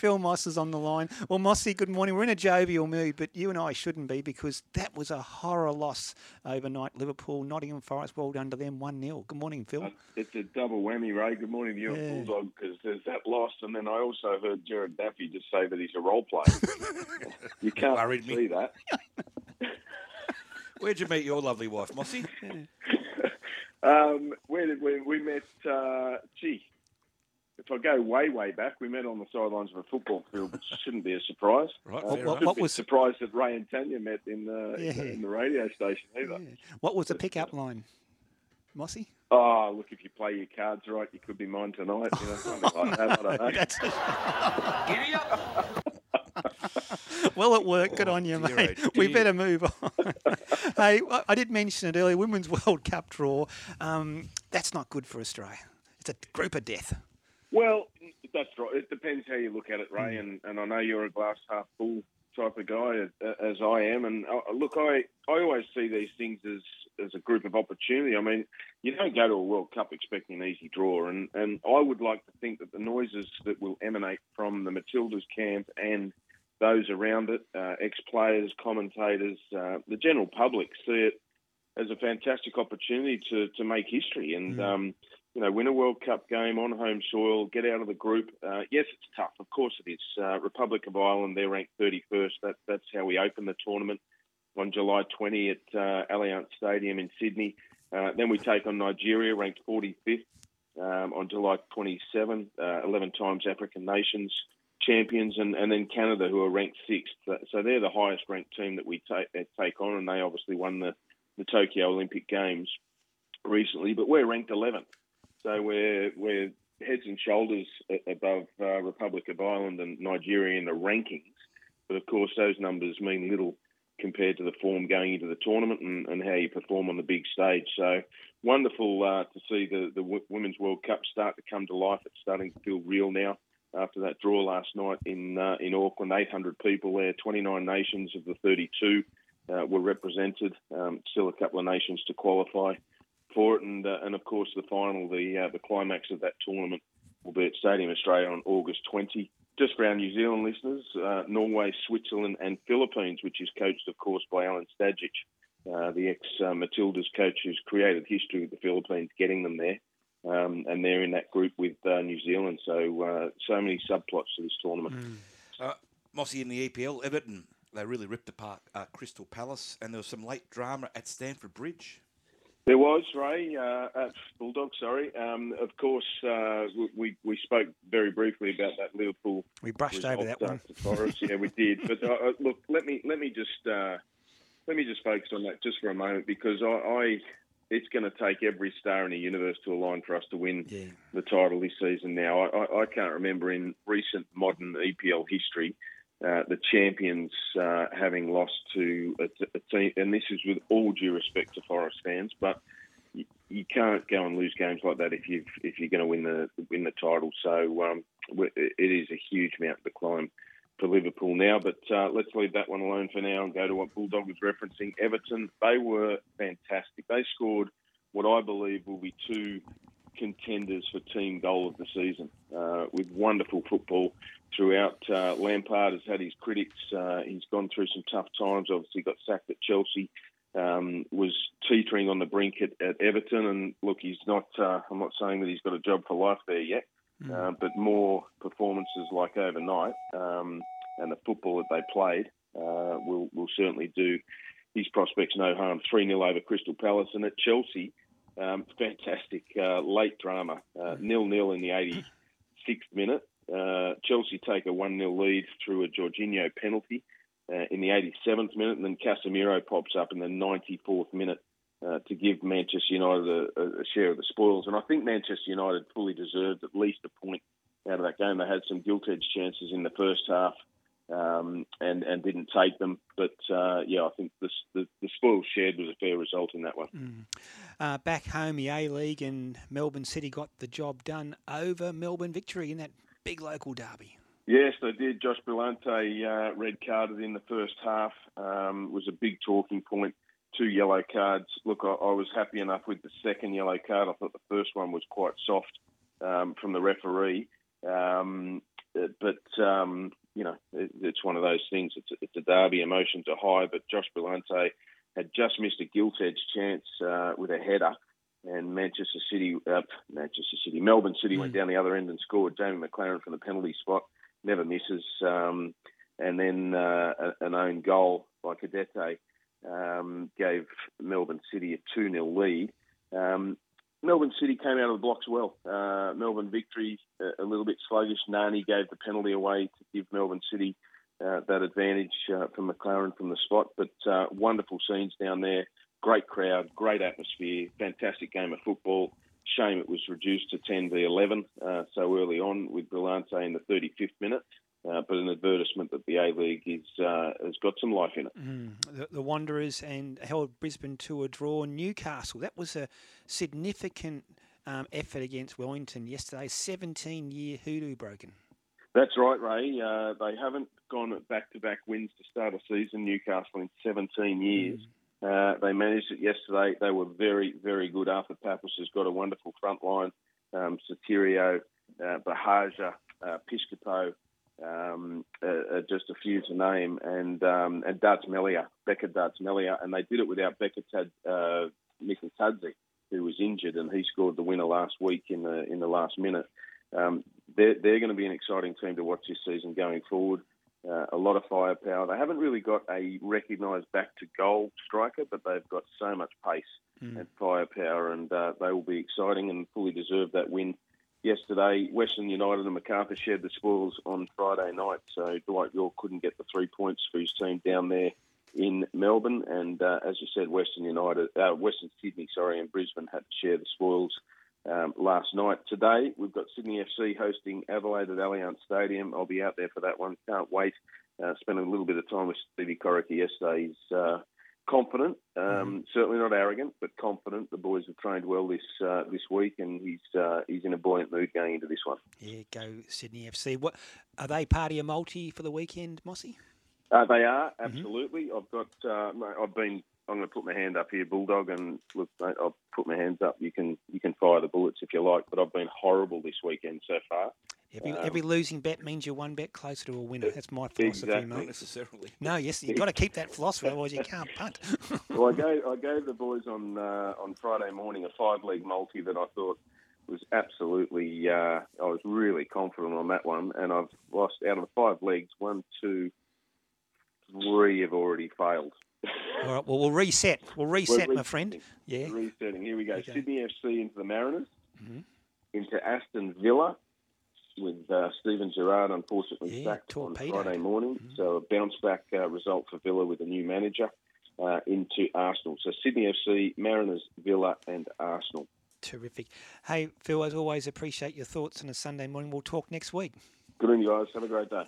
Phil Moss is on the line. Well, Mossy, good morning. We're in a jovial mood, but you and I shouldn't be because that was a horror loss overnight. Liverpool, Nottingham Forest, well done to them, 1 0. Good morning, Phil. It's a double whammy, Ray. Good morning to you yeah. Bulldog because there's that loss, and then I also heard Jared Daffy just say that he's a role player. you can't Worried see me. that. Where'd you meet your lovely wife, Mossy? um, where did we, we met? Uh, gee, if I go way, way back, we met on the sidelines of a football field, which shouldn't be a surprise. Right. Uh, what, what was surprised that Ray and Tanya met in the yeah. in the radio station either? Yeah. What was the pickup line, Mossy? Oh, look, if you play your cards right, you could be mine tonight. You know, something like that. I don't know. Giddy up. well, it worked. Good oh, on you, mate. We better move on. hey, I did mention it earlier. Women's World Cup draw. Um, that's not good for Australia. It's a group of death. Well, that's right. It depends how you look at it, Ray. And, and I know you're a glass half full type of guy, as I am. And uh, look, I, I always see these things as, as a group of opportunity. I mean, you don't go to a World Cup expecting an easy draw. And, and I would like to think that the noises that will emanate from the Matildas camp and – those around it, uh, ex-players, commentators, uh, the general public see it as a fantastic opportunity to to make history and mm. um, you know win a World Cup game on home soil, get out of the group. Uh, yes, it's tough, of course it is. Uh, Republic of Ireland, they're ranked 31st. That that's how we open the tournament on July 20 at uh, Allianz Stadium in Sydney. Uh, then we take on Nigeria, ranked 45th. Um, on July 27, 11 times African nations champions, and, and then Canada, who are ranked sixth. So they're the highest ranked team that we take uh, take on, and they obviously won the, the Tokyo Olympic Games recently. But we're ranked 11th, so we're we're heads and shoulders above uh, Republic of Ireland and Nigeria in the rankings. But of course, those numbers mean little compared to the form going into the tournament and, and how you perform on the big stage. So wonderful uh, to see the, the Women's World Cup start to come to life. It's starting to feel real now after that draw last night in uh, in Auckland. 800 people there, 29 nations of the 32 uh, were represented. Um, still a couple of nations to qualify for it, and uh, and of course the final, the uh, the climax of that tournament will be at Stadium Australia on August 20. Just for our New Zealand listeners, uh, Norway, Switzerland, and Philippines, which is coached, of course, by Alan Stajcic, uh, the ex Matildas coach who's created history with the Philippines, getting them there um, and they're in that group with uh, New Zealand. So uh, so many subplots to this tournament. Mm. Uh, Mossy in the EPL, Everton they really ripped apart uh, Crystal Palace, and there was some late drama at Stamford Bridge. There was Ray uh, at Bulldog. Sorry, um, of course uh, we we spoke very briefly about that Liverpool. We brushed over that one. Forest. yeah, we did. But look, let me let me just let me just focus on that just for a moment because I, I it's going to take every star in the universe to align for us to win yeah. the title this season. Now, I, I, can't remember in recent modern EPL history uh, the champions uh, having lost to a, team, and this is with all due respect to Forest fans, but you, you can't go and lose games like that if you if you're going to win the win the title. So um, it is a huge mountain to climb for Liverpool now. But uh, let's leave that one alone for now and go to what Bulldog was referencing. Everton, they were fantastic. They scored what I believe will be two contenders for team goal of the season uh, with wonderful football throughout. Uh, Lampard has had his critics. Uh, he's gone through some tough times. Obviously, got sacked at Chelsea. Um, was teetering on the brink at, at Everton, and look, he's not. Uh, I'm not saying that he's got a job for life there yet, Mm. But more performances like overnight um, and the football that they played uh, will will certainly do his prospects no harm. Three 0 over Crystal Palace and at Chelsea, um, fantastic uh, late drama. Uh, nil nil in the 86th minute. Uh, Chelsea take a one 0 lead through a Jorginho penalty. Uh, in the 87th minute, and then Casemiro pops up in the 94th minute uh, to give Manchester United a, a, share of the spoils. And I think Manchester United fully deserved at least a point out of that game. They had some gilt edged chances in the first half um, and, and didn't take them. But uh, yeah, I think the, the, the spoils shared was a fair result in that one. Mm. Uh, back home, the A League and Melbourne City got the job done over Melbourne Victory in that big local derby. Yes, they did. Josh Brillante uh, red carded in the first half. Um, was a big talking point. two yellow cards. Look, I, I, was happy enough with the second yellow card. I thought the first one was quite soft um, from the referee. Um, but um, you know, it, it's one of those things. It's a, it's a derby. Emotions are high, but Josh Brillante had just missed a gilt edge chance uh, with a header, and Manchester City, uh, Manchester City, Melbourne City mm. went down the other end and scored. Jamie Maclaren from the penalty spot never misses, um, and then uh, an own goal by Cadete um, gave Melbourne City a 2 0 lead. Um, Melbourne City came out of the blocks well. Uh, Melbourne victory a, a, little bit sluggish. Nani gave the penalty away to give Melbourne City uh, that advantage uh, from Maclaren from the spot. But uh, wonderful scenes down there. Great crowd, great atmosphere, fantastic game of football. Shame it was reduced to 10 v 11 uh, so early on with Brillante in the 35th minute. Uh, but an advertisement that the A League is uh, has got some life in it. Mm. The, the, Wanderers and held Brisbane to a draw. Newcastle that was a significant um, effort against Wellington yesterday. Seventeen year hoodoo broken. That's right, Ray. Uh, they haven't gone back to back wins to start a season. Newcastle in 17 years. Mm. Uh, they managed it yesterday. They were very, very good. Arthur Papas has got a wonderful front line. Um, Sotirio, uh, Buhagiar, uh, Piscopo, um, uh, uh, just a few to name, and um, and Dartsmelia, Becca Darts Melia, and they did it without Becca Tad, uh, Mikeltadze, who was injured, and he scored the winner last week in the in the last minute. Um, they're they're going to be an exciting team to watch this season going forward. Uh, a lot of firepower. They haven't really got a recognised back to goal striker, but they've got so much pace mm. and firepower, and uh, they will be exciting and fully deserve that win yesterday. Western United and Macarthur shared the spoils on Friday night, so Dwight Yorke couldn't get the three points for his team down there in Melbourne. And uh, as you said, Western United, uh, Western Sydney, sorry, and Brisbane had to share the spoils. Um, last night. Today, we've got Sydney FC hosting Adelaide at Allianz Stadium. I'll be out there for that one. Can't wait. Uh, spending a little bit of time with Stevie Corica yesterday. He's uh, confident, um, mm-hmm. certainly not arrogant, but confident. The boys have trained well this uh, this week, and he's uh, he's in a buoyant mood going into this one. Yeah, go Sydney FC. What are they? Party a multi for the weekend, Mossy? Uh, they are mm-hmm. absolutely. Mm-hmm. I've got. Uh, I've been. I'm going to put my hand up here, Bulldog, and look, mate, I'll put my hands up. You can you can fire the bullets if you like, but I've been horrible this weekend so far. Every, um, every losing bet means you're one bet closer to a winner. That's my philosophy, exactly. mate. Not necessarily. No, yes, you've got to keep that philosophy, otherwise you can't punt. well, I gave, I gave the boys on uh, on Friday morning a five leg multi that I thought was absolutely. Uh, I was really confident on that one, and I've lost out of the five legs, one, two, three have already failed. All right. Well, we'll reset. We'll reset, my friend. Yeah. Resetting. Here we go. Okay. Sydney FC into the Mariners. Mm-hmm. Into Aston Villa with uh, Steven Gerrard unfortunately yeah, sacked on Friday morning. Mm-hmm. So a bounce back uh, result for Villa with a new manager uh, into Arsenal. So Sydney FC, Mariners, Villa, and Arsenal. Terrific. Hey, Phil, as always, appreciate your thoughts on a Sunday morning. We'll talk next week. Good on you guys. Have a great day.